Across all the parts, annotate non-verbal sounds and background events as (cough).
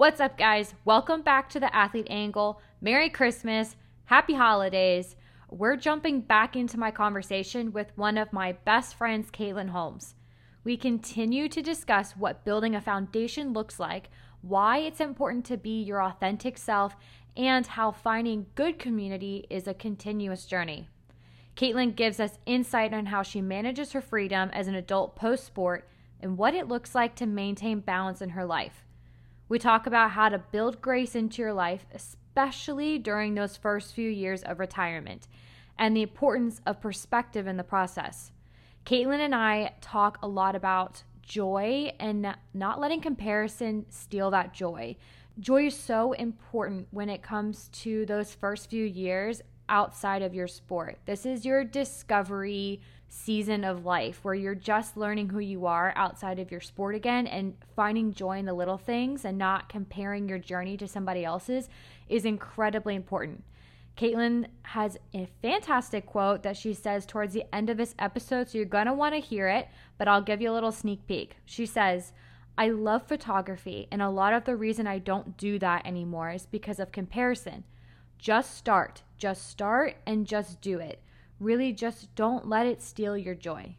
What's up, guys? Welcome back to the Athlete Angle. Merry Christmas. Happy holidays. We're jumping back into my conversation with one of my best friends, Katlyn Holmes. We continue to discuss what building a foundation looks like, why it's important to be your authentic self, and how finding good community is a continuous journey. Katlyn gives us insight on how she manages her freedom as an adult post sport and what it looks like to maintain balance in her life. We talk about how to build grace into your life, especially during those first few years of retirement, and the importance of perspective in the process. Katlyn and I talk a lot about joy and not letting comparison steal that joy. Joy is so important when it comes to those first few years outside of your sport. This is your discovery season of life where you're just learning who you are outside of your sport again and finding joy in the little things and not comparing your journey to somebody else's is incredibly important. Katlyn has a fantastic quote that she says towards the end of this episode, so you're want to hear it, but I'll give you a little sneak peek. She says, I love photography, and a lot of the reason I don't do that anymore is because of comparison. Just start, just start, and just do it. Really, just don't let it steal your joy.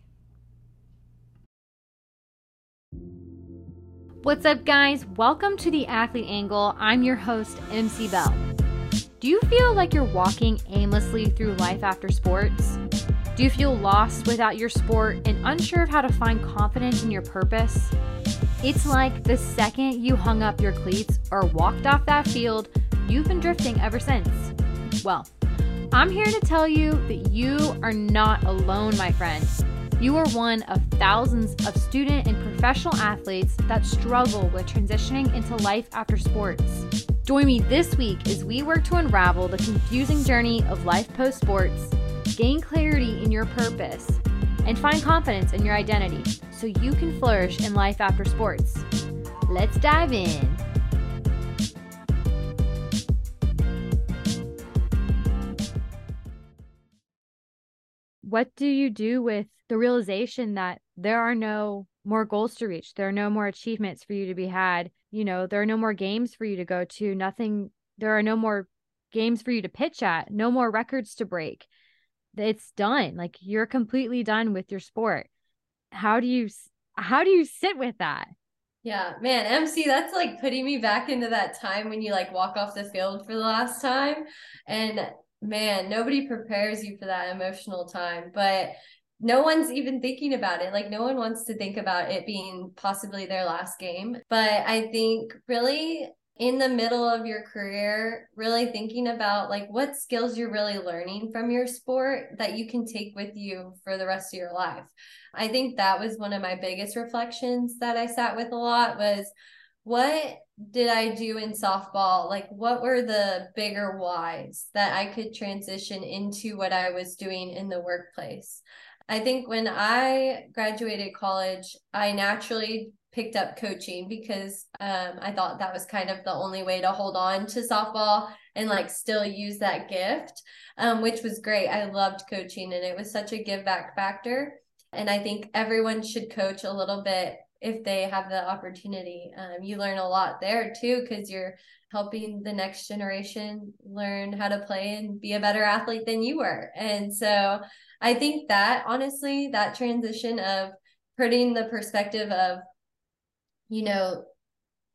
What's up, guys? Welcome to the Athlete Angle. I'm your host, MC Bell. Do you feel like you're walking aimlessly through life after sports? Do you feel lost without your sport and unsure of how to find confidence in your purpose? It's like the second you hung up your cleats or walked off that field, you've been drifting ever since. Well, I'm here to tell you that you are not alone, my friend. You are one of thousands of student and professional athletes that struggle with transitioning into life after sports. Join me this week as we work to unravel the confusing journey of life post sports, gain clarity in your purpose, and find confidence in your identity so you can flourish in life after sports. Let's dive in. What do you do with the realization that there are no more goals to reach? There are no more achievements for you to be had. You know, there are no more games for you to go to, nothing, there are no more games for you to pitch at, no more records to break. It's done. Like you're completely done with your sport. How do you how do you sit with that? Yeah, man, MC, that's like putting me back into that time when you like walk off the field for the last time. And man, nobody prepares you for that emotional time, but no one's even thinking about it. Like, no one wants to think about it being possibly their last game. But I think really in the middle of your career, really thinking about like what skills you're really learning from your sport that you can take with you for the rest of your life. I think that was one of my biggest reflections that I sat with a lot was what did I do in softball? Like, what were the bigger whys that I could transition into what I was doing in the workplace? I think when I graduated college, I naturally picked up coaching because um, I thought that was kind of the only way to hold on to softball and like still use that gift, um, which was great. I loved coaching and it was such a give back factor. And I think everyone should coach a little bit if they have the opportunity. Um, you learn a lot there too because you're helping the next generation learn how to play and be a better athlete than you were. And so I think that honestly, that transition of putting the perspective of, you know,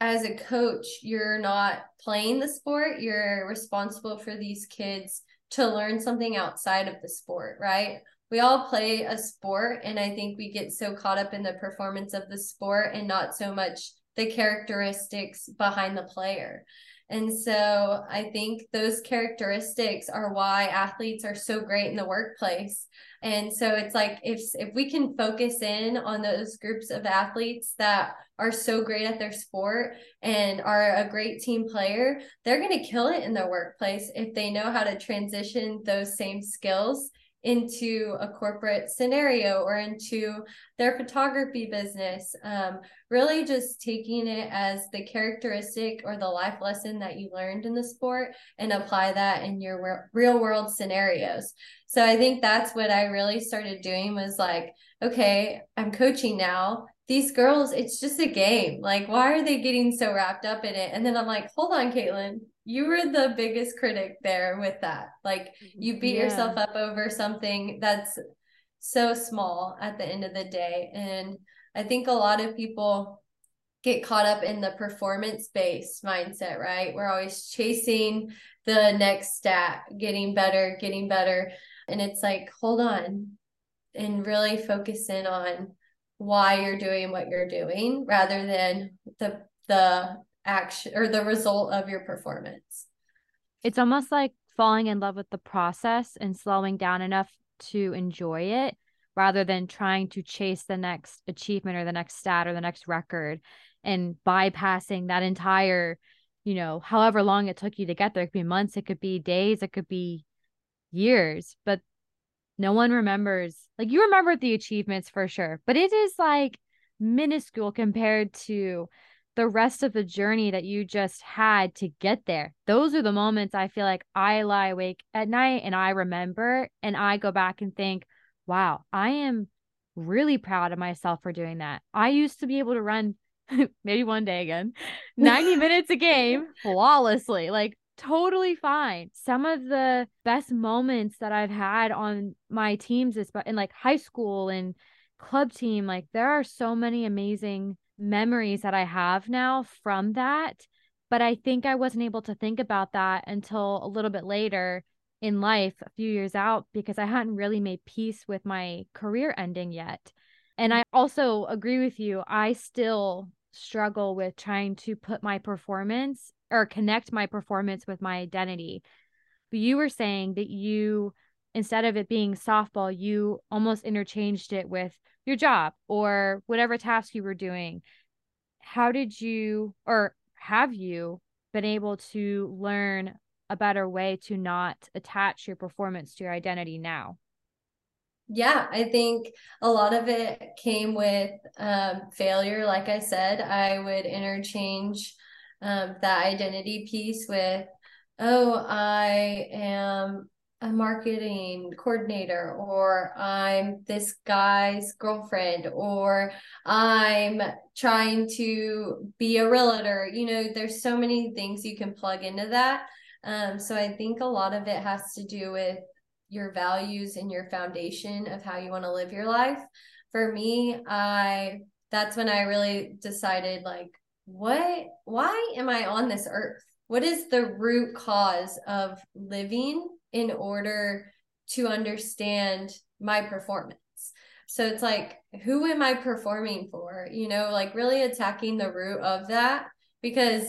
as a coach, you're not playing the sport, you're responsible for these kids to learn something outside of the sport, right? We all play a sport and i think we get so caught up in the performance of the sport and not so much the characteristics behind the player. And so i think those characteristics are why athletes are so great in the workplace. And so it's like if if we can focus in on those groups of athletes that are so great at their sport and are a great team player they're going to kill it in their workplace if they know how to transition those same skills into a corporate scenario or into their photography business. Um, really just taking it as the characteristic or the life lesson that you learned in the sport and apply that in your real world scenarios. So I think that's what I really started doing was like, okay, I'm coaching now. These girls, it's just a game. Like, why are they getting so wrapped up in it? And then I'm like, hold on, Katlyn, you were the biggest critic there with that. Like, mm-hmm. you beat yeah. yourself up over something that's so small at the end of the day. And I think a lot of people get caught up in the performance based mindset, right? We're always chasing the next stat, getting better, getting better. And it's like, hold on and really focus in on why you're doing what you're doing rather than the the action or the result of your performance. It's almost like falling in love with the process and slowing down enough to enjoy it rather than trying to chase the next achievement or the next stat or the next record and bypassing that entire, you know, however long it took you to get there. It could be months, it could be days, it could be years, but no one remembers. Like you remember the achievements for sure, but it is like minuscule compared to the rest of the journey that you just had to get there. Those are the moments I feel like I lie awake at night and I remember and I go back and think, wow, I am really proud of myself for doing that. I used to be able to run (laughs) maybe one day again 90 (laughs) minutes a game (laughs) flawlessly. Like totally fine. Some of the best moments that I've had on my teams is in like high school and club team, like there are so many amazing memories that I have now from that. But I think I wasn't able to think about that until a little bit later in life, a few years out, because I hadn't really made peace with my career ending yet. And I also agree with you. I still struggle with trying to put my performance or connect my performance with my identity. But you were saying that you, instead of it being softball, you almost interchanged it with your job or whatever task you were doing. How did you, or have you been able to learn a better way to not attach your performance to your identity now? Yeah, I think a lot of it came with um, failure. Like I said, I would interchange um, that identity piece with, oh, I am a marketing coordinator, or I'm this guy's girlfriend, or I'm trying to be a realtor. You know, there's so many things you can plug into that. Um, so I think a lot of it has to do with your values and your foundation of how you want to live your life. For me, I that's when I really decided like what why am I on this earth? What is the root cause of living in order to understand my performance? So it's like, who am I performing for? You know, like really attacking the root of that because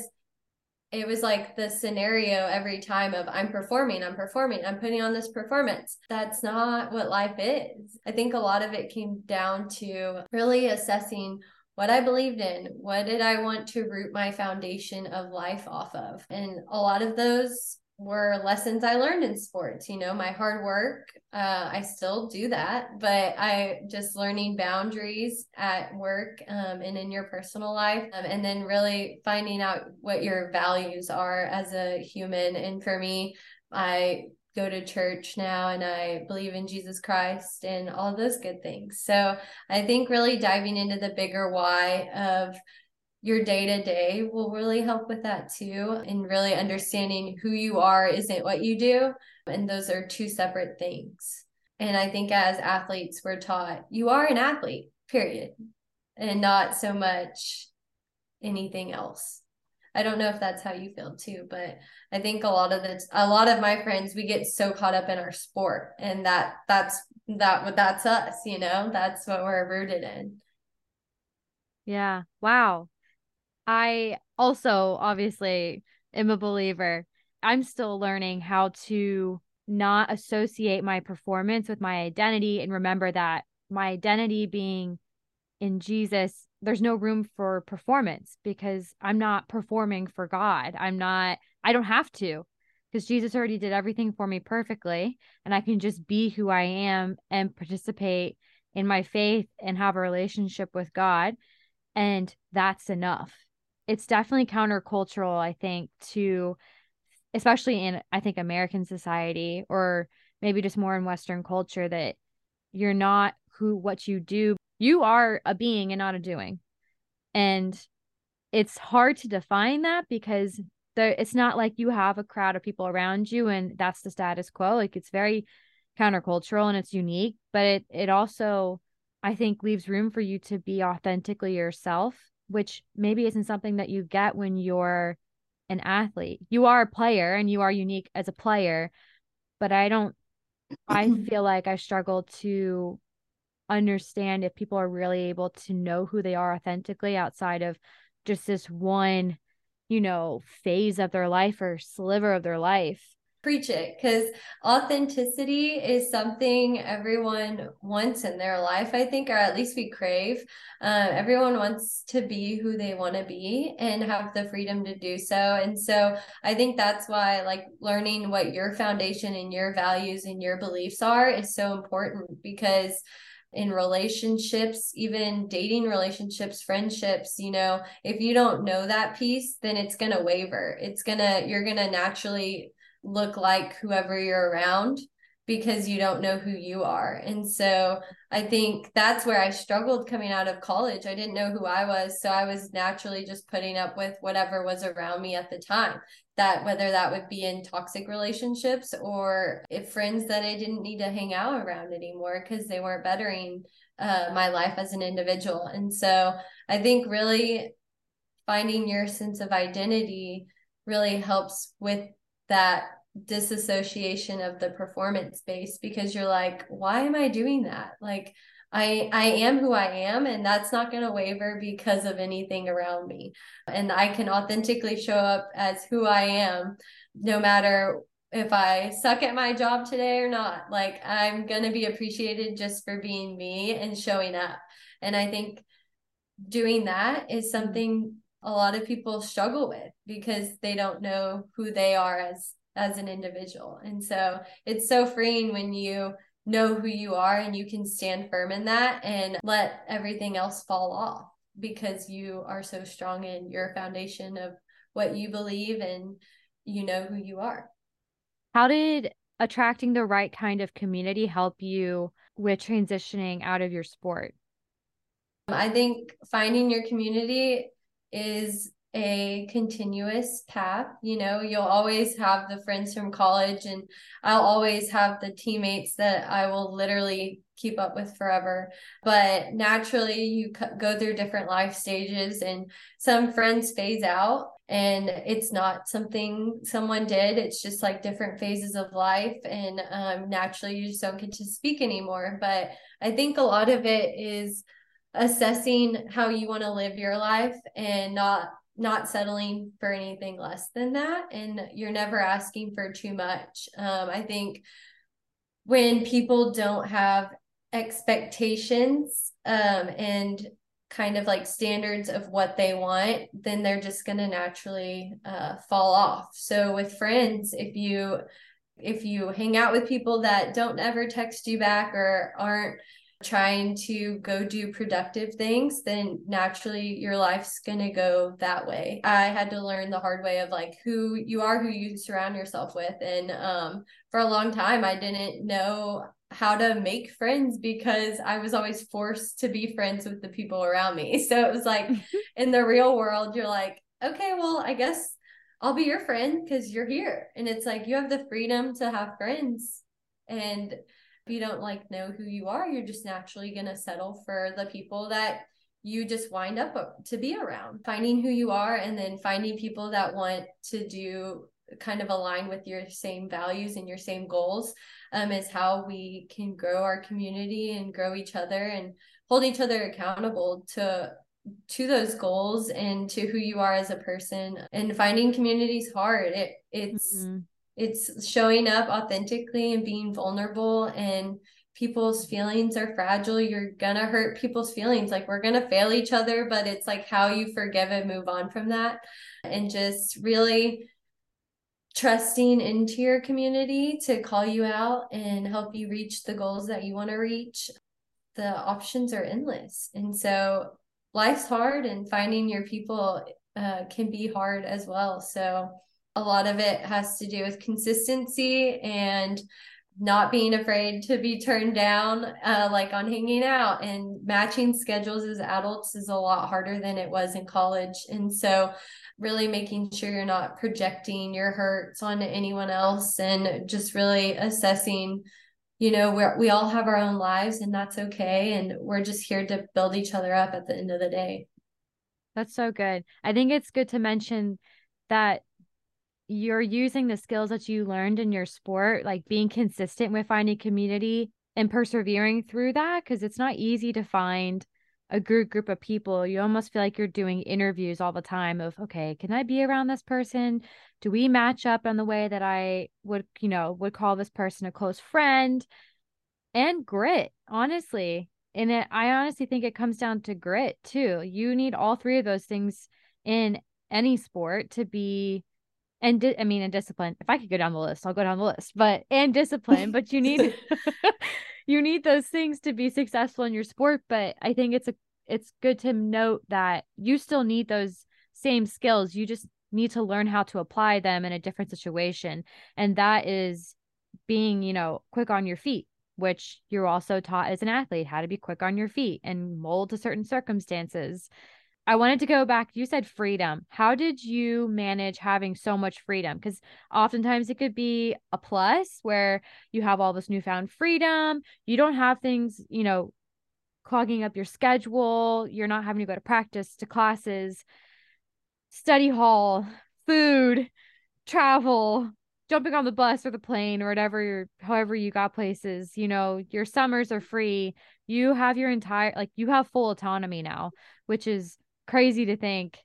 it was like the scenario every time of I'm performing, I'm performing, I'm putting on this performance. That's not what life is. I think a lot of it came down to really assessing what I believed in, what did I want to root my foundation of life off of. And a lot of those were lessons I learned in sports. You know, my hard work, uh, I still do that, but I just learning boundaries at work um, and in your personal life, um, and then really finding out what your values are as a human. And for me, I go to church now and I believe in Jesus Christ and all those good things. So I think really diving into the bigger why of your day to day will really help with that too. And really understanding who you are isn't what you do. And those are two separate things. And I think as athletes, we're taught you are an athlete, period, and not so much anything else. I don't know if that's how you feel too, but I think a lot of the a lot of my friends we get so caught up in our sport and that that's that what that's us, you know. That's what we're rooted in. Yeah. Wow. I also obviously am a believer. I'm still learning how to not associate my performance with my identity and remember that my identity being in Jesus there's no room for performance because I'm not performing for God. I'm not, I don't have to because Jesus already did everything for me perfectly. And I can just be who I am and participate in my faith and have a relationship with God. And that's enough. It's definitely countercultural, I think, to especially in, I think, American society or maybe just more in Western culture that you're not who what you do You are a being and not a doing. And it's hard to define that because there it's not like you have a crowd of people around you and that's the status quo. Like it's very countercultural and it's unique, but it it also I think leaves room for you to be authentically yourself, which maybe isn't something that you get when you're an athlete. You are a player and you are unique as a player, but I don't I (clears throat) feel like I struggle to understand if people are really able to know who they are authentically outside of just this one, you know, phase of their life or sliver of their life. Preach it because authenticity is something everyone wants in their life, I think, or at least we crave. Uh, everyone wants to be who they want to be and have the freedom to do so. And so I think that's why, like, learning what your foundation and your values and your beliefs are is so important because in relationships, even dating relationships, friendships, you know, if you don't know that piece, then it's going to waver. It's going to, you're going to naturally look like whoever you're around because you don't know who you are. And so I think that's where I struggled coming out of college. I didn't know who I was. So I was naturally just putting up with whatever was around me at the time. That whether that would be in toxic relationships or if friends that I didn't need to hang out around anymore because they weren't bettering uh, my life as an individual. And so I think really finding your sense of identity really helps with that disassociation of the performance space because you're like why am i doing that? Like i i am who i am and that's not going to waver because of anything around me. And i can authentically show up as who i am no matter if i suck at my job today or not. Like i'm going to be appreciated just for being me and showing up. And i think doing that is something a lot of people struggle with because they don't know who they are as as an individual. And so it's so freeing when you know who you are and you can stand firm in that and let everything else fall off because you are so strong in your foundation of what you believe and you know who you are. How did attracting the right kind of community help you with transitioning out of your sport? I think finding your community is a continuous path. You know, you'll always have the friends from college, and I'll always have the teammates that I will literally keep up with forever. But naturally, you go through different life stages, and some friends phase out. And it's not something someone did. It's just like different phases of life. And um, naturally, you just don't get to speak anymore. But I think a lot of it is assessing how you want to live your life and not not settling for anything less than that and you're never asking for too much. Um, i think when people don't have expectations um, and kind of like standards of what they want then they're just going to naturally uh, fall off. So with friends if you if you hang out with people that don't ever text you back or aren't trying to go do productive things, then naturally your life's going to go that way. I had to learn the hard way of like who you are, who you surround yourself with. And um, for a long time, I didn't know how to make friends because I was always forced to be friends with the people around me. (laughs) So it was like (laughs) in the real world, you're like, okay, well, I guess I'll be your friend because you're here. And it's like you have the freedom to have friends. And if you don't like know who you are, you're just naturally going to settle for the people that you just wind up to be around. Finding who you are and then finding people that want to do kind of align with your same values and your same goals um, is how we can grow our community and grow each other and hold each other accountable to to those goals and to who you are as a person and finding communities hard it it's mm-hmm it's showing up authentically and being vulnerable and people's feelings are fragile. You're gonna hurt people's feelings. Like we're gonna fail each other but it's like how you forgive and move on from that. And just really trusting into your community to call you out and help you reach the goals that you want to reach. The options are endless. And so life's hard and finding your people uh, can be hard as well. So a lot of it has to do with consistency and not being afraid to be turned down, uh, like on hanging out. And matching schedules as adults is a lot harder than it was in college. And so, really making sure you're not projecting your hurts onto anyone else and just really assessing you know we we all have our own lives and that's okay. And we're just here to build each other up at the end of the day. That's so good. I think it's good to mention that you're using the skills that you learned in your sport, like being consistent with finding community and persevering through that, because it's not easy to find a good group of people. You almost feel like you're doing interviews all the time of, okay, can I be around this person? Do we match up in the way that I would, you know, would call this person a close friend? And grit, honestly. And it, I honestly think it comes down to grit too. You need all three of those things in any sport to be and di- I mean, and discipline. If I could go down the list, I'll go down the list. But and discipline, but you need (laughs) (laughs) you need those things to be successful in your sport. But I think it's a it's good to note that you still need those same skills. You just need to learn how to apply them in a different situation, and that is being you know quick on your feet which you're also taught as an athlete how to be quick on your feet and mold to certain circumstances I wanted to go back. You said freedom. How did you manage having so much freedom? Because oftentimes it could be a plus where you have all this newfound freedom. You don't have things, you know, clogging up your schedule. You're not having to go to practice, to classes, study hall, food, travel, jumping on the bus or the plane or whatever however you got places. You know, your summers are free. You have your entire, like, you have full autonomy now, which is crazy to think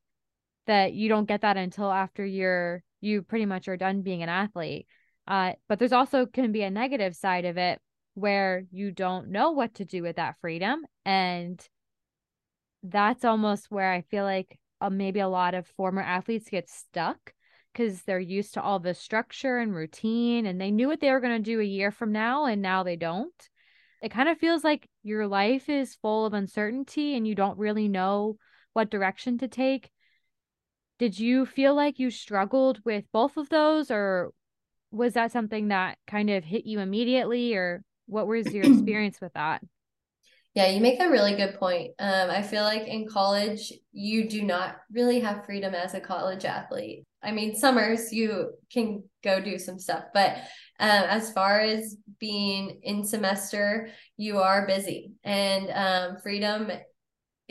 that you don't get that until after you're you pretty much are done being an athlete. Uh, but there's also can be a negative side of it where you don't know what to do with that freedom, and that's almost where I feel like uh, maybe a lot of former athletes get stuck because they're used to all the structure and routine, and they knew what they were going to do a year from now, and now they don't. It kind of feels like your life is full of uncertainty, and you don't really know what direction to take. Did you feel like you struggled with both of those, or was that something that kind of hit you immediately, or what was your (clears throat) experience with that? Yeah, you make a really good point. Um, I feel like in college, you do not really have freedom as a college athlete. I mean, summers you can go do some stuff, but um, as far as being in semester, you are busy, and um, freedom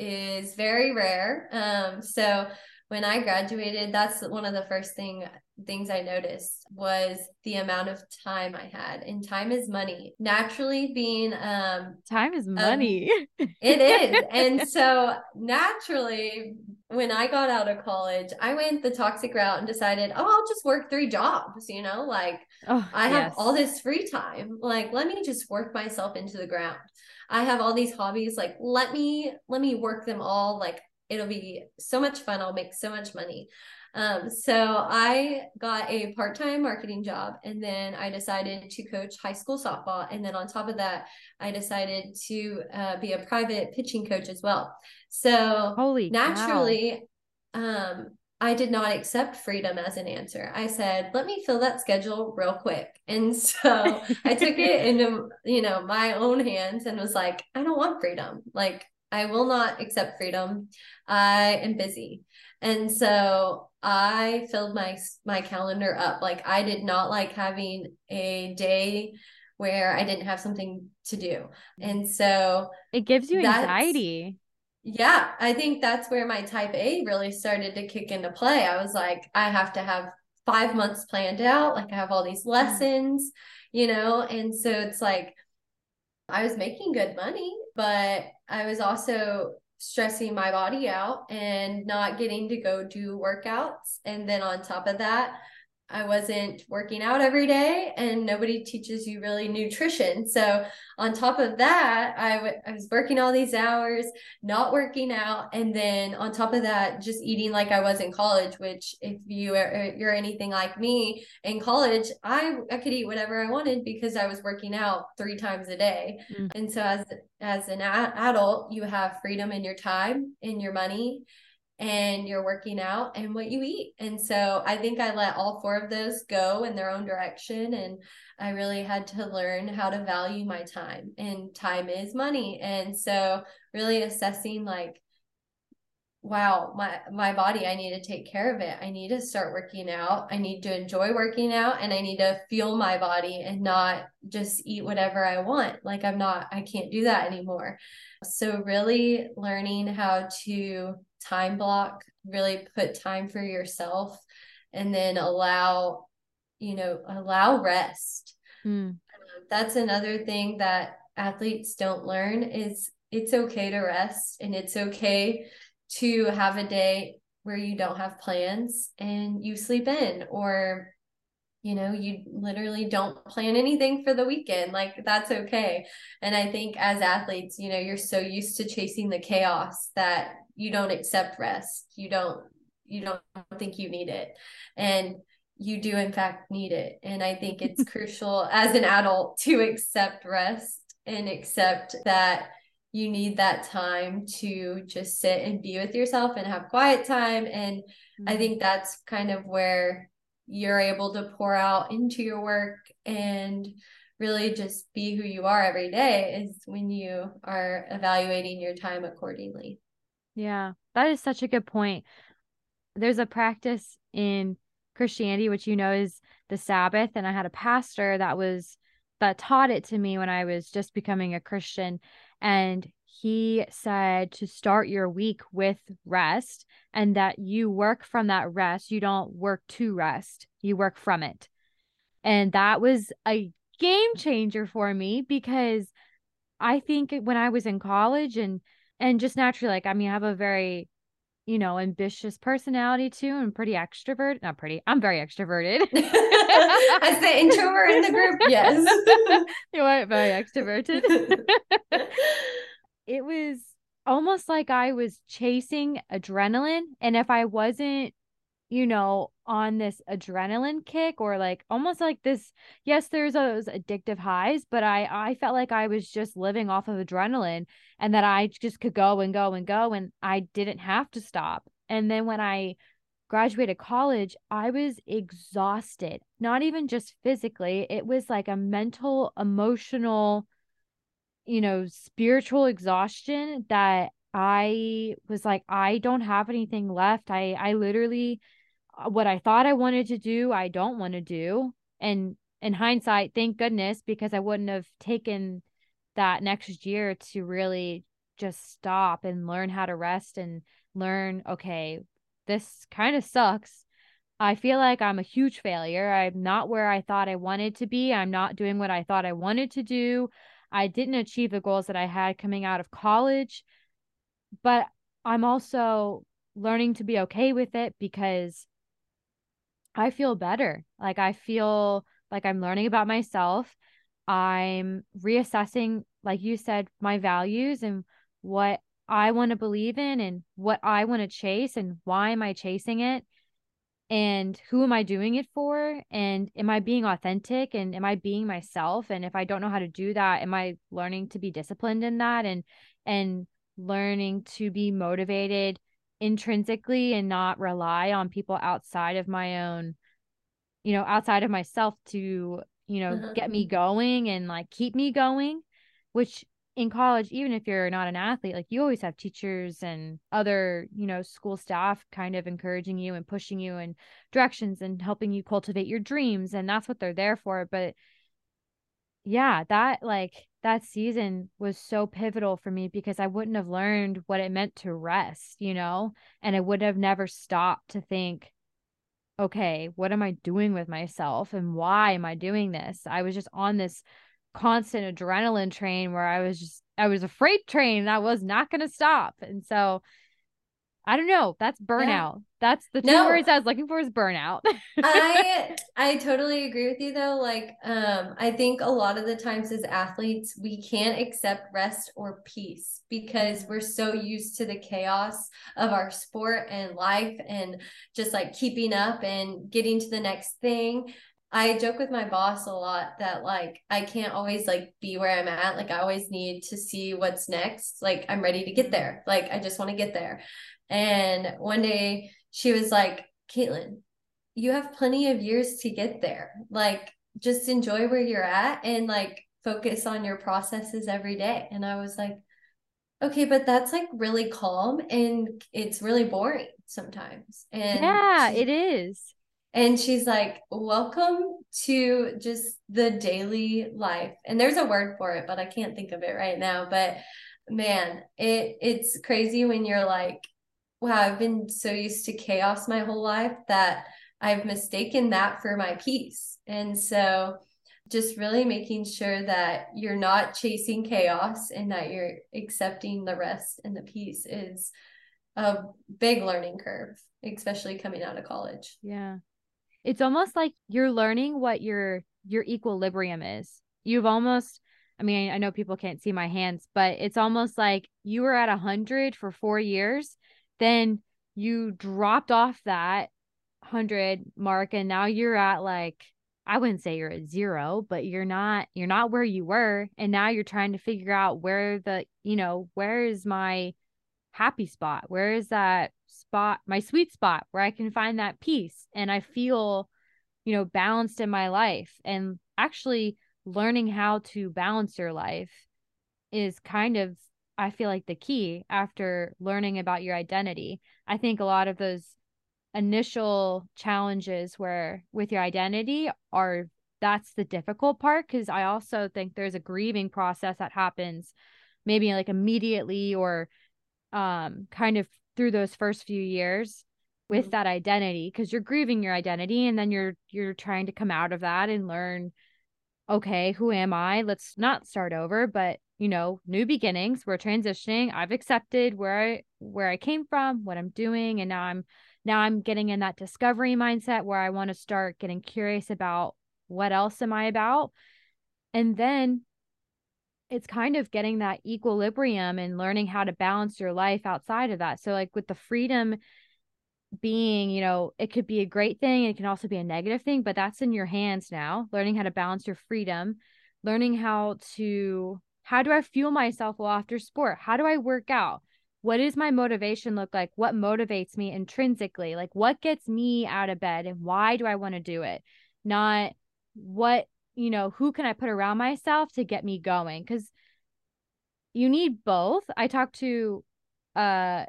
is very rare. Um, so when I graduated, that's one of the first thing things I noticed was the amount of time I had. And time is money. Naturally being um time is money. Um, it is. (laughs) and so naturally when I got out of college, I went the toxic route and decided, oh, I'll just work three jobs, you know, like oh, I have yes. all this free time. Like, let me just work myself into the ground. I have all these hobbies. Like, let me let me work them all. Like, it'll be so much fun. I'll make so much money. Um, so I got a part-time marketing job and then I decided to coach high school softball. And then on top of that, I decided to uh, be a private pitching coach as well. So Holy naturally, um, I did not accept freedom as an answer. I said, let me fill that schedule real quick. And (laughs) so I took it (laughs) into, you know, my own hands and was like, I don't want freedom. Like, I will not accept freedom. I am busy. And so I filled my my calendar up. Like I did not like having a day where I didn't have something to do. And so it gives you anxiety yeah, I think that's where my type A really started to kick into play. I was like, I have to have five months planned out. Like, I have all these mm. lessons, you know? And so it's like, I was making good money, but I was also stressing my body out and not getting to go do workouts. And then on top of that, I wasn't working out every day and nobody teaches you really nutrition. So on top of that, I, w- I was working all these hours, not working out. And then on top of that, just eating like I was in college, which if you are, you're anything like me in college, I, I could eat whatever I wanted because I was working out three times a day. Mm-hmm. And so as, as an a- adult, you have freedom in your time, in your money, and you're working out and what you eat. And so I think I let all four of those go in their own direction. And I really had to learn how to value my time, and time is money. And so, really assessing like, wow my my body i need to take care of it. I need to start working out. I need to enjoy working out and i need to feel my body and not just eat whatever i want. Like i'm not i can't do that anymore. So really learning how to time block really put time for yourself and then allow you know allow rest. Mm. that's another thing that athletes don't learn is it's okay to rest and it's okay to have a day where you don't have plans and you sleep in or you know you literally don't plan anything for the weekend. Like that's okay. And i think as athletes you know you're so used to chasing the chaos that you don't accept rest. You don't you don't think you need it. And you do in fact need it. And i think it's (laughs) crucial as an adult to accept rest and accept that you need that time to just sit and be with yourself and have quiet time. And mm-hmm. i think that's kind of where you're able to pour out into your work and really just be who you are every day is when you are evaluating your time accordingly. Yeah that is such a good point. There's a practice in christianity which you know is the sabbath and i had a pastor that was that taught it to me when i was just becoming a christian and he said to start your week with rest and that you work from that rest. You don't work to rest, you work from it. And that was a game changer for me because I think when I was in college and and just naturally like I mean I have a very you know ambitious personality too and pretty extrovert not pretty I'm very extroverted (laughs) as the introvert in the group (laughs) yes you are very extroverted it was almost like I was chasing adrenaline. And if I wasn't, you know, on this adrenaline kick or like almost like this, yes, there's those addictive highs, but I I felt like I was just living off of adrenaline and that I just could go and go and go and I didn't have to stop. And then when I graduated college, I was exhausted, not even just physically, it was like a mental, emotional, you know, spiritual exhaustion that I was like, I don't have anything left. I, I literally, uh, what I thought I wanted to do, I don't want to do. And in hindsight, thank goodness, because I wouldn't have taken that next year to really just stop and learn how to rest and learn, okay, this kind of sucks. I feel like I'm a huge failure. I'm not where I thought I wanted to be. I'm not doing what I thought I wanted to do. I didn't achieve the goals that I had coming out of college, but I'm also learning to be okay with it because I feel better. Like I feel like I'm learning about myself. I'm reassessing, like you said, my values and what I want to believe in and what I want to chase and why am I chasing it and who am I doing it for? And am I being authentic and am I being myself? And if I don't know how to do that, am I learning to be disciplined in that and and learning to be motivated intrinsically and not rely on people outside of my own, you know, outside of myself to, you know, uh-huh. get me going and like keep me going, which in college, even if you're not an athlete, like you always have teachers and other, you know, school staff kind of encouraging you and pushing you in directions and helping you cultivate your dreams. And that's what they're there for. But yeah, that like that season was so pivotal for me because I wouldn't have learned what it meant to rest, you know, and I would have never stopped to think, okay, what am I doing with myself and why am I doing this? I was just on this constant adrenaline train where I was just I was a freight train that was not going to stop. And so I don't know. That's burnout. Yeah. That's the two no. words I was looking for is burnout. (laughs) I I totally agree with you though. Like um I think a lot of the times as athletes we can't accept rest or peace because we're so used to the chaos of our sport and life and just like keeping up and getting to the next thing I joke with my boss a lot that like I can't always like be where I'm at. Like I always need to see what's next. Like I'm ready to get there. Like I just want to get there. And one day she was like, Katlyn, you have plenty of years to get there. Like, just enjoy where you're at and like focus on your processes every day. And I was like, okay, but that's like really calm and it's really boring sometimes. And yeah, it is. And she's like, welcome to just the daily life. And there's a word for it, but I can't think of it right now. But man, it it's crazy when you're like, wow, I've been so used to chaos my whole life that I've mistaken that for my peace. And so just really making sure that you're not chasing chaos and that you're accepting the rest and the peace is a big learning curve, especially coming out of college. Yeah. It's almost like you're learning what your your equilibrium is. You've almost I mean, I know people can't see my hands, but it's almost like you were at a 100 for 4 years, then you dropped off that 100 mark and now you're at like I wouldn't say you're at zero, but you're not you're not where you were and now you're trying to figure out where the, you know, where is my happy spot? Where is that spot, my sweet spot where I can find that peace and I feel, you know, balanced in my life and actually learning how to balance your life is kind of I feel like the key after learning about your identity. I think a lot of those initial challenges where with your identity are that's the difficult part because I also think there's a grieving process that happens maybe like immediately or um kind of through those first few years with mm-hmm. that identity because you're grieving your identity and then you're you're trying to come out of that and learn okay who am i let's not start over but you know new beginnings we're transitioning i've accepted where i where i came from what i'm doing and now i'm now I'm getting in that discovery mindset where I want to start getting curious about what else am I about? And then it's kind of getting that equilibrium and learning how to balance your life outside of that. So, like with the freedom being, you know, it could be a great thing, it can also be a negative thing, but that's in your hands now. Learning how to balance your freedom, learning how to, how do I fuel myself well after sport? How do I work out? what does my motivation look like? What motivates me intrinsically? Like what gets me out of bed and why do I want to do it? Not what, you know, who can I put around myself to get me going? Cuz you need both. I talked to uh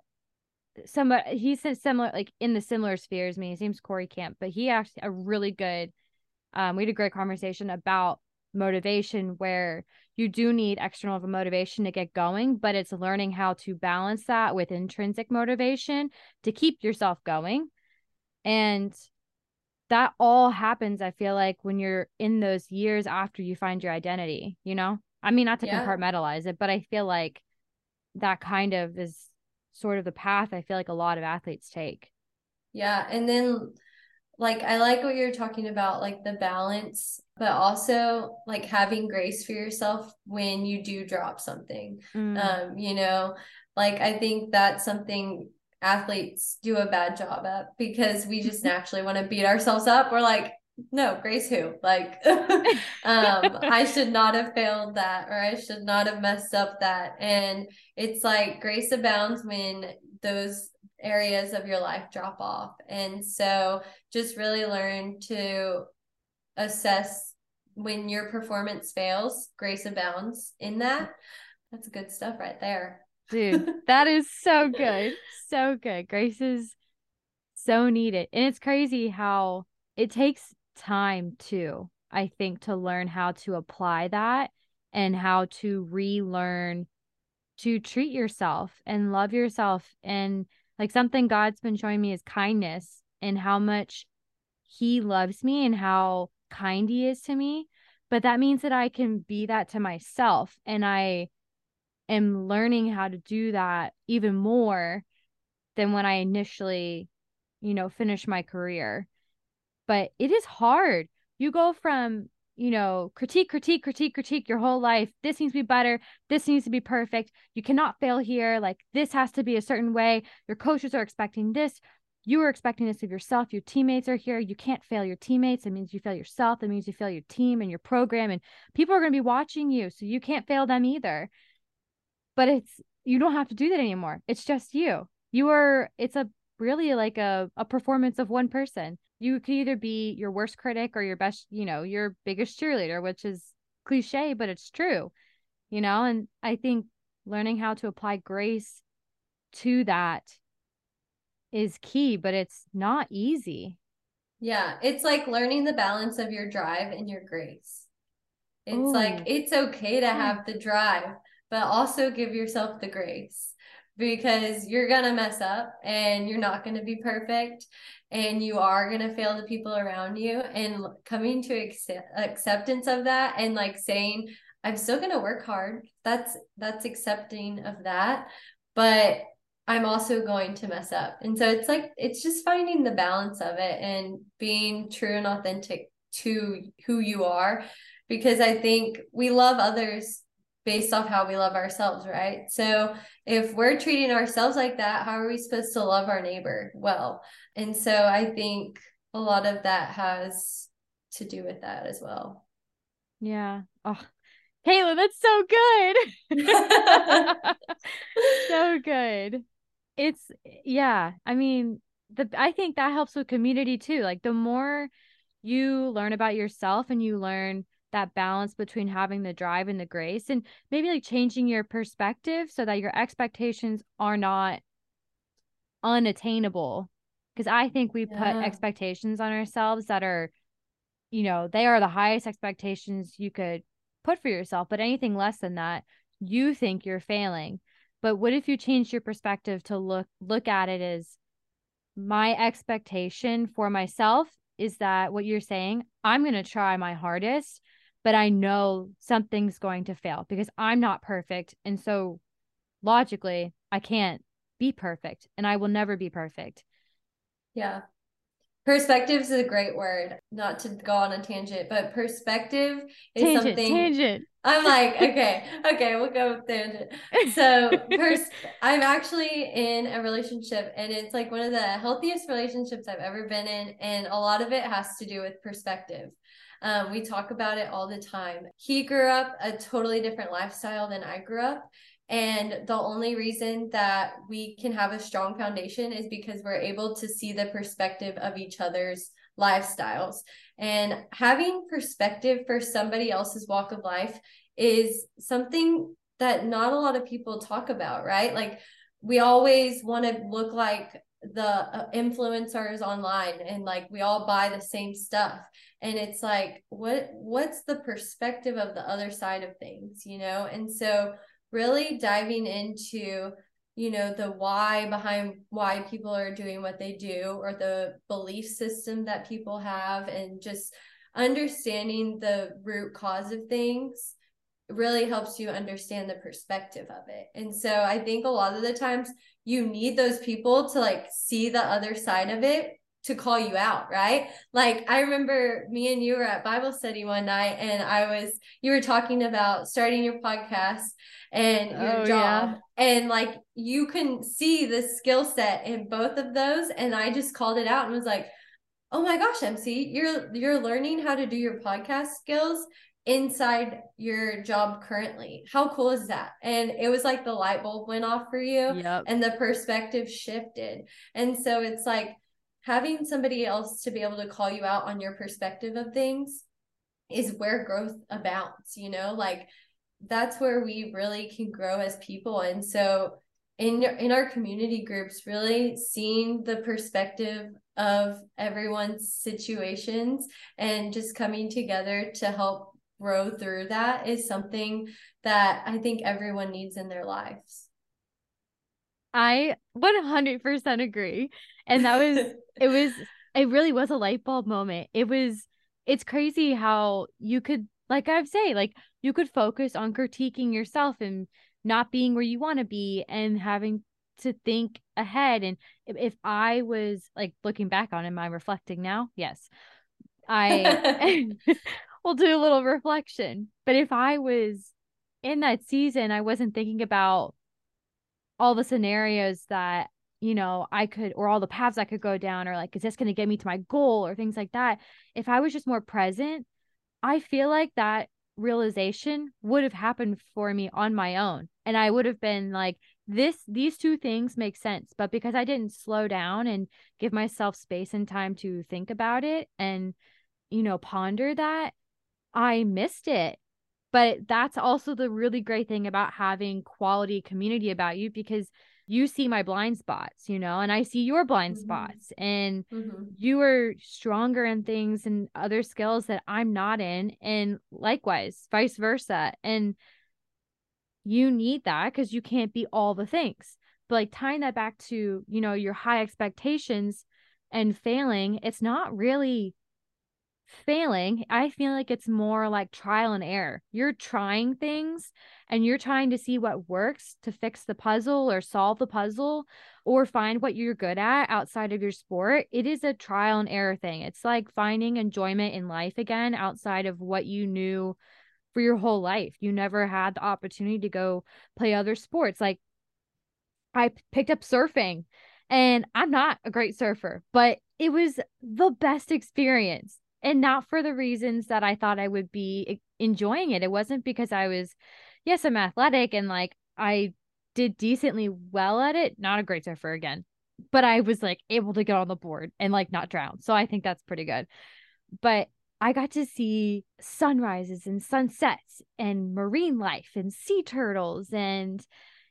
somebody he's similar like in the similar spheres me. His name's Corey Camp, but he asked a really good um we had a great conversation about motivation where you do need external motivation to get going, but it's learning how to balance that with intrinsic motivation to keep yourself going. And that all happens, I feel like, when you're in those years after you find your identity, you know? I mean, not to yeah. compartmentalize it, but I feel like that kind of is sort of the path I feel like a lot of athletes take. Yeah. And then like I like what you're talking about, like the balance, but also like having grace for yourself when you do drop something. Mm. Um, you know, like I think that's something athletes do a bad job at because we just (laughs) naturally want to beat ourselves up. We're like, no, Grace who? Like (laughs) um (laughs) I should not have failed that or I should not have messed up that. And it's like grace abounds when those areas of your life drop off. And so just really learn to assess when your performance fails, grace abounds in that. That's good stuff right there. Dude, (laughs) that is so good. So good. Grace is so needed. And it's crazy how it takes time too, I think, to learn how to apply that and how to relearn to treat yourself and love yourself and like something God's been showing me is kindness and how much He loves me and how kind He is to me. But that means that I can be that to myself. And I am learning how to do that even more than when I initially, you know, finished my career. But it is hard. You go from you know, critique, critique, critique, critique your whole life. This needs to be better. This needs to be perfect. You cannot fail here. Like this has to be a certain way. Your coaches are expecting this. You are expecting this of yourself. Your teammates are here. You can't fail your teammates. It means you fail yourself. That means you fail your team and your program. And people are going to be watching you. So you can't fail them either. But it's, you don't have to do that anymore. It's just you. You are, it's a really like a, a performance of one person. You could either be your worst critic or your best, you know, your biggest cheerleader, which is cliche, but it's true, you know? And I think learning how to apply grace to that is key, but it's not easy. Yeah, it's like learning the balance of your drive and your grace. It's Ooh. like it's okay to hmm. have the drive, but also give yourself the grace because you're going to mess up and you're not going to be perfect and you are going to fail the people around you and coming to accept- acceptance of that and like saying I'm still going to work hard. That's that's accepting of that. But I'm also going to mess up. And so it's like, it's just finding the balance of it and being true and authentic to who you are. Because I think we love others based off how we love ourselves, right? So if we're treating ourselves like that, how are we supposed to love our neighbor well? And so I think a lot of that has to do with that as well. Yeah. Oh, Kayla, that's so good. (laughs) (laughs) so good it's yeah i mean the i think that helps with community too like the more you learn about yourself and you learn that balance between having the drive and the grace and maybe like changing your perspective so that your expectations are not unattainable because i think we yeah. put expectations on ourselves that are you know they are the highest expectations you could put for yourself but anything less than that you think you're failing but what if you change your perspective to look look at it as my expectation for myself is that what you're saying, I'm going to try my hardest, but I know something's going to fail because I'm not perfect. And so logically, I can't be perfect and I will never be perfect. Yeah. Perspective is a great word. Not to go on a tangent, but perspective is tangent, something. Tangent. I'm like, (laughs) okay, okay, we'll go with tangent. So, pers- I'm actually in a relationship, and it's like one of the healthiest relationships I've ever been in, and a lot of it has to do with perspective. Um, we talk about it all the time. He grew up a totally different lifestyle than I grew up, and the only reason that we can have a strong foundation is because we're able to see the perspective of each other's lifestyles. And having perspective for somebody else's walk of life is something that not a lot of people talk about, right? Like we always want to look like the uh, influencers online and like we all buy the same stuff and it's like what what's the perspective of the other side of things you know and so really diving into you know the why behind why people are doing what they do or the belief system that people have and just understanding the root cause of things really helps you understand the perspective of it. And so I think a lot of the times you need those people to like see the other side of it to call you out, right? Like I remember me and you were at Bible study one night and I was you were talking about starting your podcast and your oh, job yeah. and like you can see the skill set in both of those and I just called it out and was like, "Oh my gosh, MC, you're you're learning how to do your podcast skills inside your job currently. How cool is that? And it was like the light bulb went off for you yep. and the perspective shifted. And so it's like having somebody else to be able to call you out on your perspective of things is where growth abounds, you know, like that's where we really can grow as people. And so in in our community groups really seeing the perspective of everyone's situations and just coming together to help grow through that is something that I think everyone needs in their lives. I 100% agree. And that was, (laughs) it was, it really was a light bulb moment. It was, it's crazy how you could, like I've say, like you could focus on critiquing yourself and not being where you want to be and having to think ahead. And if, if I was like looking back on, am I reflecting now? Yes. I (laughs) (laughs) we'll do a little reflection. But if I was in that season, I wasn't thinking about all the scenarios that, you know, I could, or all the paths I could go down, or like, is this going to get me to my goal, or things like that. If I was just more present, I feel like that realization would have happened for me on my own. And I would have been like, this these two things make sense but because i didn't slow down and give myself space and time to think about it and you know ponder that i missed it but that's also the really great thing about having quality community about you because you see my blind spots, you know, and I see your blind mm-hmm. spots, and mm-hmm. you are stronger in things and other skills that I'm not in, and likewise, vice versa. And you need that because you can't be all the things. But like tying that back to, you know, your high expectations and failing, it's not really failing, I feel like it's more like trial and error. You're trying things and you're trying to see what works to fix the puzzle or solve the puzzle or find what you're good at outside of your sport. It is a trial and error thing. It's like finding enjoyment in life again outside of what you knew for your whole life. You never had the opportunity to go play other sports. Like I picked up surfing and I'm not a great surfer, but it was the best experience and not for the reasons that I thought I would be enjoying it. It wasn't because I was, yes, I'm athletic and like I did decently well at it. Not a great surfer again, but I was like able to get on the board and like not drown. So I think that's pretty good. But I got to see sunrises and sunsets and marine life and sea turtles and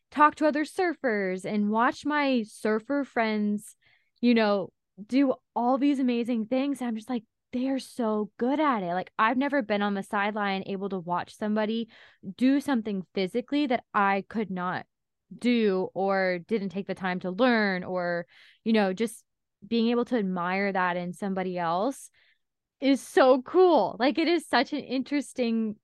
talk to other surfers and watch my surfer friends, you know, do all these amazing things. I'm just like, they're so good at it. Like I've never been on the sideline able to watch somebody do something physically that I could not do or didn't take the time to learn or you know just being able to admire that in somebody else is so cool. Like it is such an interesting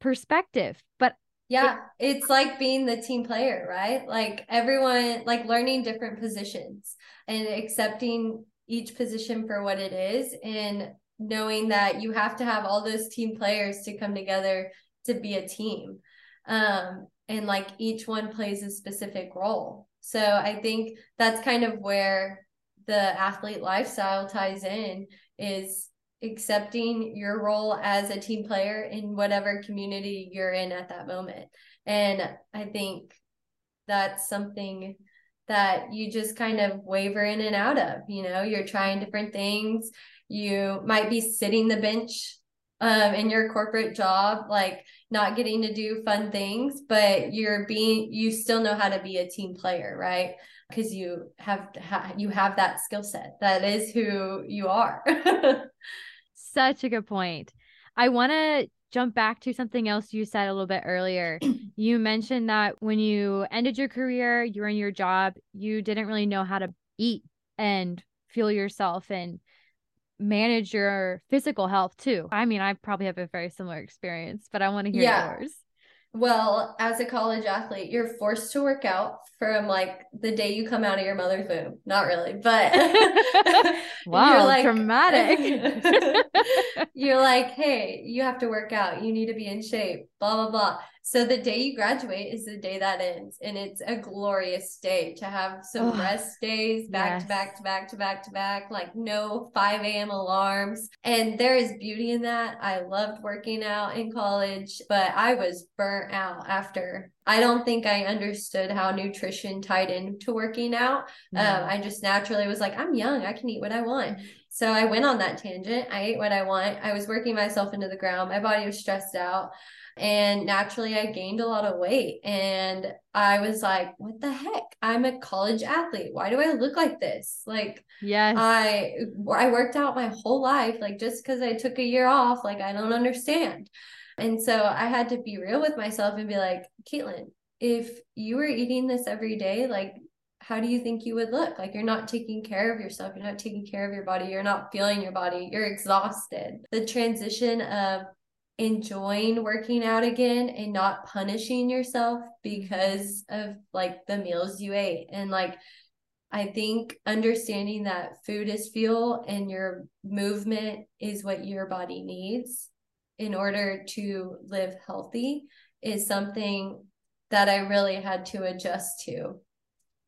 perspective. But yeah, it, it's like being the team player, right? Like everyone like learning different positions and accepting each position for what it is and knowing that you have to have all those team players to come together to be a team. Um, and like each one plays a specific role. So i think that's kind of where the athlete lifestyle ties in is accepting your role as a team player in whatever community you're in at that moment. And i think that's something that you just kind of waver in and out of. You know, you're trying different things. You might be sitting the bench um, in your corporate job, like not getting to do fun things, but you're being, you still know how to be a team player, right? Because you have ha- you have that skill set. That is who you are. (laughs) Such a good point. I want to jump back to something else you said a little bit earlier. (clears throat) you mentioned that when you ended your career, you were in your job, you didn't really know how to eat and fuel yourself and manage your physical health too. I mean, I probably have a very similar experience, but I want to hear yeah. yours. Well, as a college athlete, you're forced to work out from like the day you come out of your mother's womb. Not really, but (laughs) (laughs) wow, you're like, dramatic. (laughs) you're like, hey, you have to work out. You need to be in shape. Blah blah blah. So the day you graduate is the day that ends, and it's a glorious day to have some oh, rest days back yes. to back to back to back to back, like no 5 a.m. alarms. And there is beauty in that. I loved working out in college, but I was burnt out after. I don't think I understood how nutrition tied into working out. Um, I just naturally was like, I'm young, I can eat what I want. So I went on that tangent. I ate what I want. I was working myself into the ground. My body was stressed out. And naturally, I gained a lot of weight. And I was like, what the heck? I'm a college athlete. Why do I look like this? Like, yes. I I worked out my whole life. Like, just because I took a year off, like, I don't understand. And so I had to be real with myself and be like, Katlyn, if you were eating this every day, like, how do you think you would look? Like you're not taking care of yourself, you're not taking care of your body, you're not feeling your body, you're exhausted. The transition of enjoying working out again and not punishing yourself because of like the meals you ate and like I think understanding that food is fuel and your movement is what your body needs in order to live healthy is something that I really had to adjust to.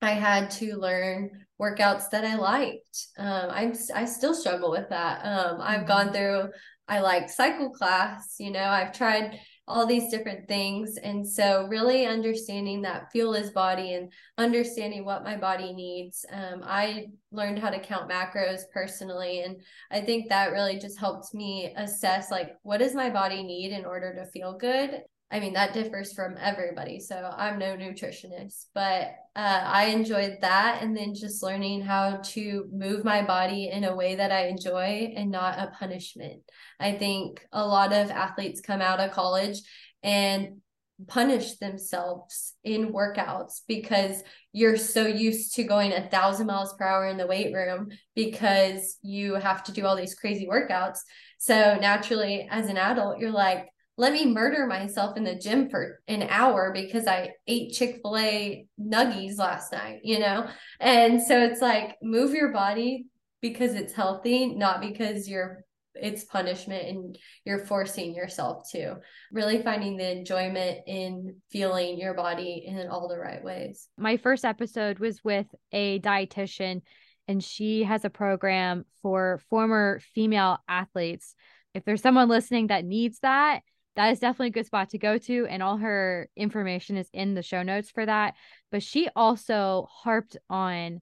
I had to learn workouts that I liked. Um, I'm I still struggle with that. Um, I've gone mm-hmm. through I like cycle class. You know, I've tried all these different things. And so, really understanding that fuel is body and understanding what my body needs. Um, I learned how to count macros personally. And I think that really just helped me assess like, what does my body need in order to feel good? I mean, that differs from everybody. So I'm no nutritionist, but uh, I enjoyed that. And then just learning how to move my body in a way that I enjoy and not a punishment. I think a lot of athletes come out of college and punish themselves in workouts because you're so used to going a thousand miles per hour in the weight room because you have to do all these crazy workouts. So naturally, as an adult, you're like, let me murder myself in the gym for an hour because I ate Chick fil A nuggies last night, you know? And so it's like move your body because it's healthy, not because you're it's punishment and you're forcing yourself to really finding the enjoyment in feeling your body in all the right ways. My first episode was with a dietitian and she has a program for former female athletes. If there's someone listening that needs that, that is definitely a good spot to go to. And all her information is in the show notes for that. But she also harped on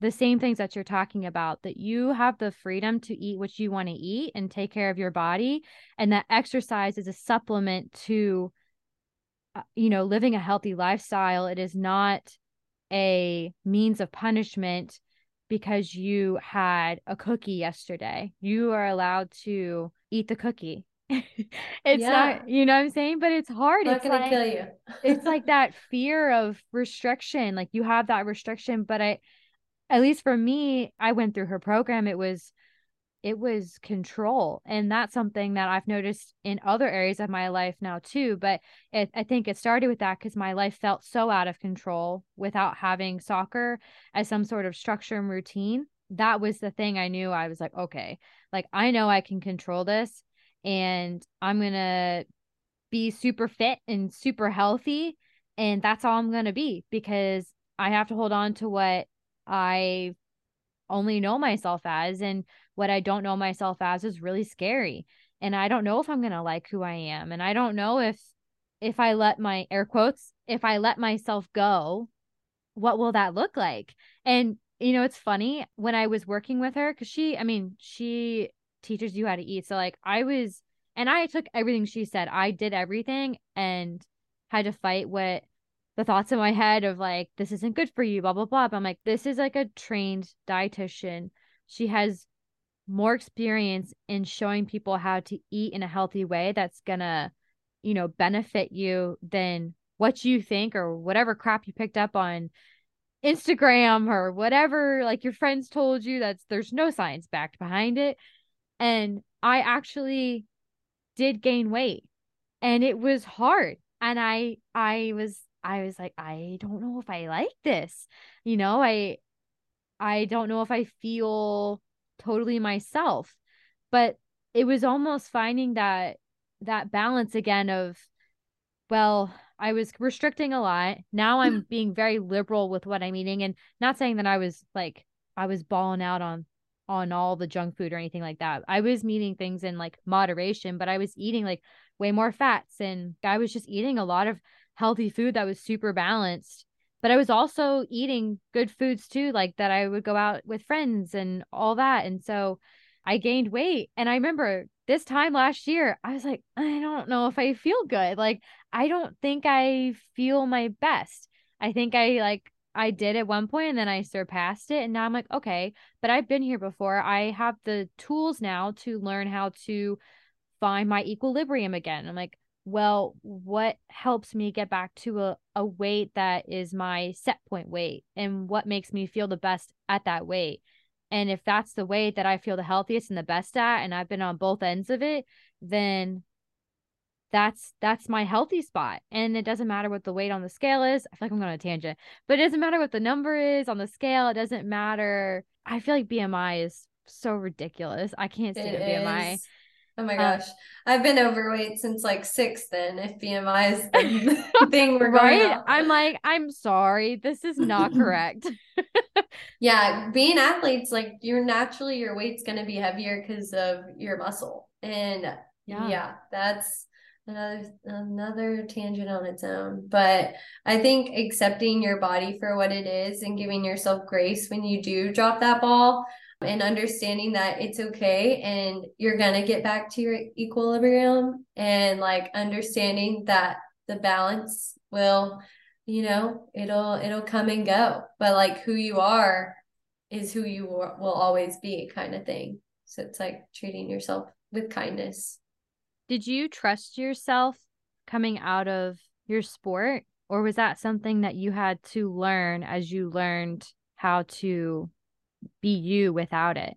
the same things that you're talking about that you have the freedom to eat what you want to eat and take care of your body. And that exercise is a supplement to, uh, you know, living a healthy lifestyle. It is not a means of punishment because you had a cookie yesterday. You are allowed to eat the cookie (laughs) it's yeah. not, you know what I'm saying? But it's hard. Not it's gonna like, kill you. it's like (laughs) that fear of restriction. Like you have that restriction, but I, at least for me, I went through her program. It was, it was control, and that's something that I've noticed in other areas of my life now too. But it, I think it started with that because my life felt so out of control without having soccer as some sort of structure and routine. That was the thing I knew. I was like, okay, like I know I can control this and I'm going to be super fit and super healthy. And that's all I'm going to be because I have to hold on to what I only know myself as. And what I don't know myself as is really scary. And I don't know if I'm going to like who I am. And I don't know if, if I let my air quotes, if I let myself go, what will that look like? And you know, it's funny when I was working with her because she, I mean, she teaches you how to eat. So like I was and I took everything she said. I did everything and had to fight what the thoughts in my head of like this isn't good for you, blah blah blah. But I'm like, this is like a trained dietitian. She has more experience in showing people how to eat in a healthy way that's gonna, you know, benefit you than what you think or whatever crap you picked up on Instagram or whatever like your friends told you that's there's no science backed behind it and I actually did gain weight and it was hard and I I was I was like I don't know if I like this. You know, I I don't know if I feel totally myself. But it was almost finding that that balance again of well, I was restricting a lot. Now I'm (laughs) being very liberal with what I'm eating and not saying that I was like I was balling out on on all the junk food or anything like that. I was eating things in like moderation, but I was eating like way more fats and I was just eating a lot of healthy food that was super balanced. But I was also eating good foods too, like that I would go out with friends and all that. And so I gained weight. And I remember this time last year, I was like, I don't know if I feel good. Like, I don't think I feel my best. I think I like I did at one point and then I surpassed it. And now I'm like, okay, but I've been here before. I have the tools now to learn how to find my equilibrium again. I'm like, well, what helps me get back to a, a weight that is my set point weight and what makes me feel the best at that weight? And if that's the weight that I feel the healthiest and the best at, and I've been on both ends of it, then that's that's my healthy spot and it doesn't matter what the weight on the scale is i feel like i'm going on a tangent but it doesn't matter what the number is on the scale it doesn't matter i feel like bmi is so ridiculous i can't stand bmi oh my um, gosh. Um, i've been overweight since like six then if bmi is the (laughs) thing we're going. right? i'm like i'm sorry this is not (clears throat) correct. (laughs) Yeah being athletes like you're naturally your weight's going to be heavier because of your muscle and yeah. yeah that's another another tangent on its own but i think accepting your body for what it is and giving yourself grace when you do drop that ball and understanding that it's okay and you're going to get back to your equilibrium and like understanding that the balance will you know it'll it'll come and go but like who you are is who you will always be kind of thing. So it's like treating yourself with kindness did you trust yourself coming out of your sport or was that something that you had to learn as you learned how to be you without it?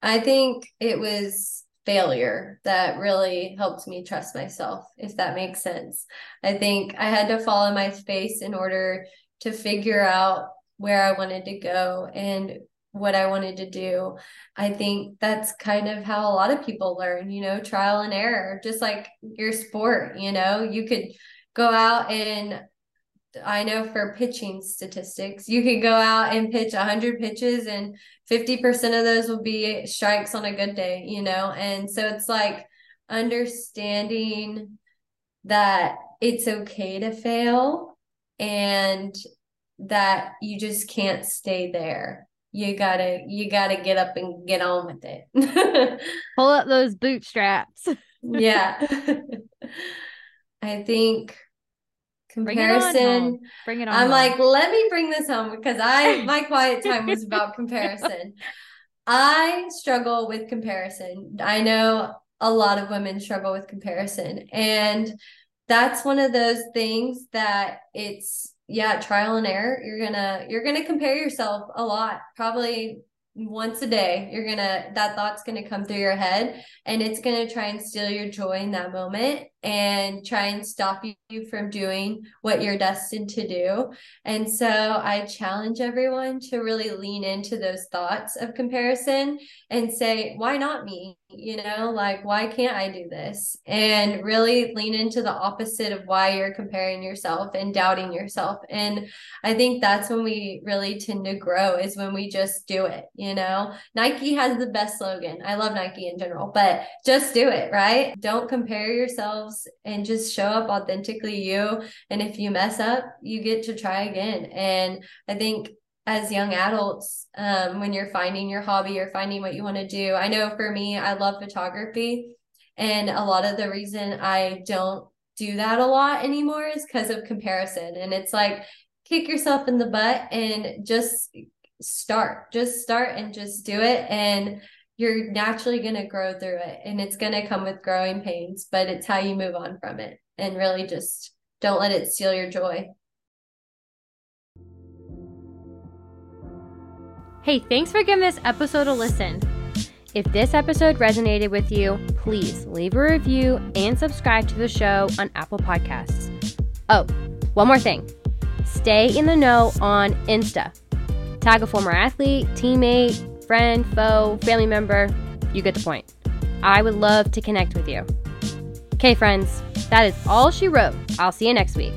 I think it was failure that really helped me trust myself, if that makes sense. I think I had to fall in my space in order to figure out where I wanted to go and what I wanted to do. I think that's kind of how a lot of people learn, you know, trial and error, just like your sport, you know, you could go out and I know for pitching statistics, you could go out and pitch 100 pitches and 50% of those will be strikes on a good day, you know? And so it's like understanding that it's okay to fail and that you just can't stay there. You gotta, you gotta get up and get on with it. (laughs) Pull up those bootstraps. yeah. (laughs) (laughs) I think comparison. Bring it on. I'm home. like, let me bring this home because I my quiet time was about comparison. I struggle with comparison. I know a lot of women struggle with comparison and that's one of those things that it's yeah, trial and error. You're to you're to compare yourself a lot. Probably once a day you're gonna that thought's gonna come through your head and it's gonna try and steal your joy in that moment and try and stop you from doing what you're destined to do. And so i challenge everyone to really lean into those thoughts of comparison and say why not me? You know like why can't i do this? And really lean into the opposite of why you're comparing yourself and doubting yourself. And i think that's when we really tend to grow is when we just do it you know? Nike has the best slogan. I love nike in general but just do it right? Don't compare and just show up authentically you and if you mess up you get to try again and i think as young adults um, when you're finding your hobby or finding what you want to do. I know for me, I love photography. And a lot of the reason I don't do that a lot anymore is because of comparison. And it's like, kick yourself in the butt and just start, just start and just do it. And you're naturally going to grow through it. And it's going to come with growing pains, but it's how you move on from it and really just don't let it steal your joy. Hey, thanks for giving this episode a listen. If this episode resonated with you, please leave a review and subscribe to the show on Apple Podcasts. Oh, one more thing stay in the know on Insta. Tag a former athlete, teammate, friend, foe, family member. You get the point. I would love to connect with you. Okay, friends, that is all she wrote. I'll see you next week.